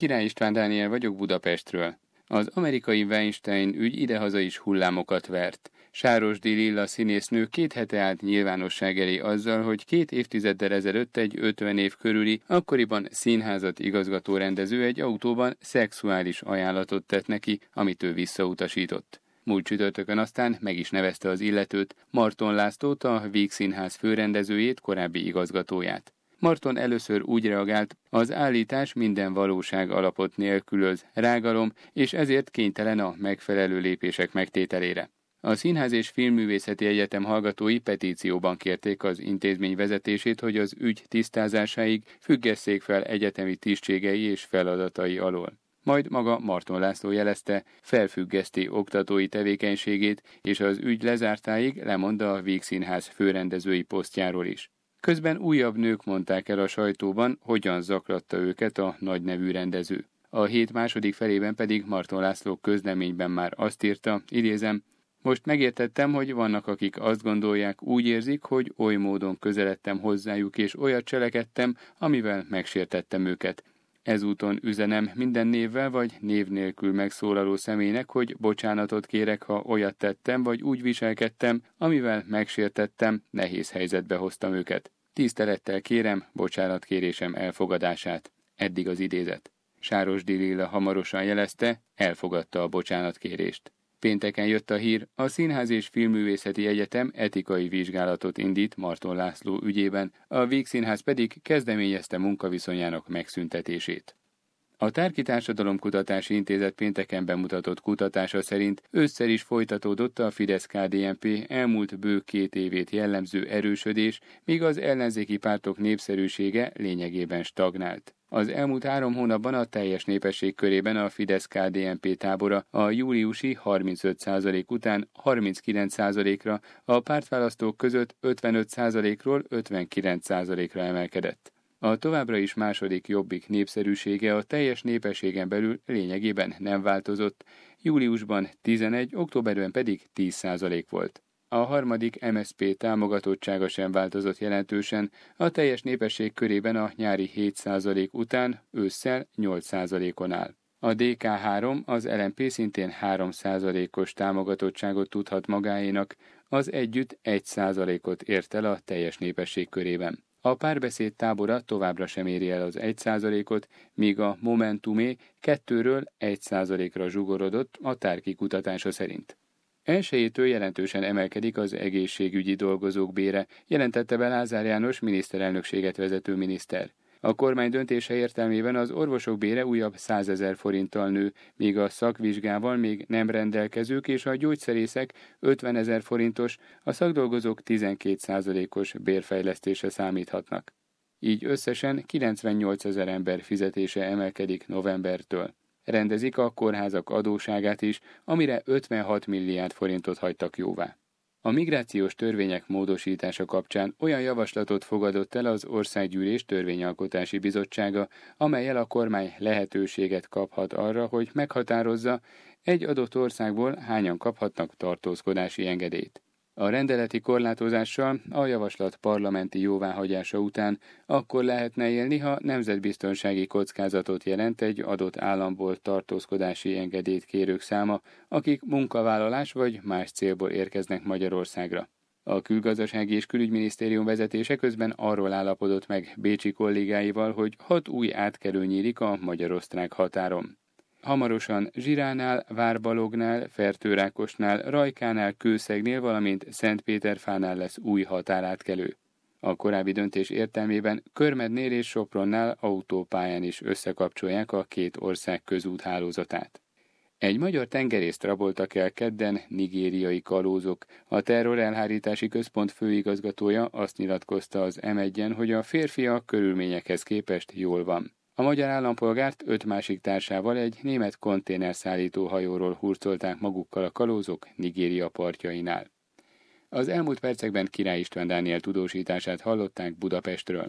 Király István Dániel vagyok Budapestről. Az amerikai Weinstein ügy idehaza is hullámokat vert. Sáros Lilla színésznő két hete állt nyilvánosság elé azzal, hogy két évtizeddel ezelőtt egy 50 év körüli, akkoriban színházat igazgató rendező egy autóban szexuális ajánlatot tett neki, amit ő visszautasított. Múlt csütörtökön aztán meg is nevezte az illetőt, Marton Lászlót, a Víg Színház főrendezőjét, korábbi igazgatóját. Marton először úgy reagált, az állítás minden valóság alapot nélkülöz, rágalom, és ezért kénytelen a megfelelő lépések megtételére. A Színház és Filmművészeti Egyetem hallgatói petícióban kérték az intézmény vezetését, hogy az ügy tisztázásáig függesszék fel egyetemi tisztségei és feladatai alól. Majd maga Marton László jelezte, felfüggeszti oktatói tevékenységét, és az ügy lezártáig lemond a Vígszínház főrendezői posztjáról is. Közben újabb nők mondták el a sajtóban, hogyan zaklatta őket a nagy nevű rendező. A hét második felében pedig Marton László közleményben már azt írta, idézem, most megértettem, hogy vannak, akik azt gondolják, úgy érzik, hogy oly módon közeledtem hozzájuk, és olyat cselekedtem, amivel megsértettem őket. Ezúton üzenem minden névvel vagy név nélkül megszólaló személynek, hogy bocsánatot kérek, ha olyat tettem, vagy úgy viselkedtem, amivel megsértettem, nehéz helyzetbe hoztam őket. Tisztelettel kérem bocsánatkérésem elfogadását. Eddig az idézet. Sáros Dililla hamarosan jelezte, elfogadta a bocsánatkérést. Pénteken jött a hír, a Színház és Filmművészeti Egyetem etikai vizsgálatot indít Marton László ügyében, a Vígszínház pedig kezdeményezte munkaviszonyának megszüntetését. A Tárki Társadalomkutatási Intézet pénteken bemutatott kutatása szerint összer is folytatódott a Fidesz-KDNP elmúlt bő két évét jellemző erősödés, míg az ellenzéki pártok népszerűsége lényegében stagnált. Az elmúlt három hónapban a teljes népesség körében a Fidesz-KDNP tábora a júliusi 35% után 39%-ra, a pártválasztók között 55%-ról 59%-ra emelkedett. A továbbra is második jobbik népszerűsége a teljes népességen belül lényegében nem változott, júliusban 11, októberben pedig 10% volt. A harmadik MSP támogatottsága sem változott jelentősen, a teljes népesség körében a nyári 7% után ősszel 8%-on áll. A DK3, az LMP szintén 3%-os támogatottságot tudhat magáénak, az együtt 1%-ot ért el a teljes népesség körében. A párbeszéd tábora továbbra sem éri el az 1%-ot, míg a Momentumé 2-ről 1%-ra zsugorodott a tárki kutatása szerint. Elsőjétől jelentősen emelkedik az egészségügyi dolgozók bére, jelentette be Lázár János miniszterelnökséget vezető miniszter. A kormány döntése értelmében az orvosok bére újabb 100 ezer forinttal nő, míg a szakvizsgával még nem rendelkezők és a gyógyszerészek 50 ezer forintos, a szakdolgozók 12% os bérfejlesztése számíthatnak. Így összesen 98 ezer ember fizetése emelkedik novembertől. Rendezik a kórházak adóságát is, amire 56 milliárd forintot hagytak jóvá. A migrációs törvények módosítása kapcsán olyan javaslatot fogadott el az Országgyűlés Törvényalkotási Bizottsága, amelyel a kormány lehetőséget kaphat arra, hogy meghatározza, egy adott országból hányan kaphatnak tartózkodási engedélyt. A rendeleti korlátozással a javaslat parlamenti jóváhagyása után akkor lehetne élni, ha nemzetbiztonsági kockázatot jelent egy adott államból tartózkodási engedélyt kérők száma, akik munkavállalás vagy más célból érkeznek Magyarországra. A külgazdasági és külügyminisztérium vezetése közben arról állapodott meg Bécsi kollégáival, hogy hat új átkelő nyílik a magyar-osztrák határon. Hamarosan Zsiránál, Várbalognál, Fertőrákosnál, Rajkánál, Kőszegnél, valamint Szentpéterfánál lesz új határátkelő. A korábbi döntés értelmében Körmednél és Sopronnál autópályán is összekapcsolják a két ország közúthálózatát. Egy magyar tengerészt raboltak el kedden nigériai kalózok. A terror elhárítási központ főigazgatója azt nyilatkozta az M1-en, hogy a férfi a körülményekhez képest jól van. A magyar állampolgárt öt másik társával egy német konténerszállító hajóról hurcolták magukkal a kalózok Nigéria partjainál. Az elmúlt percekben Király István Dániel tudósítását hallották Budapestről.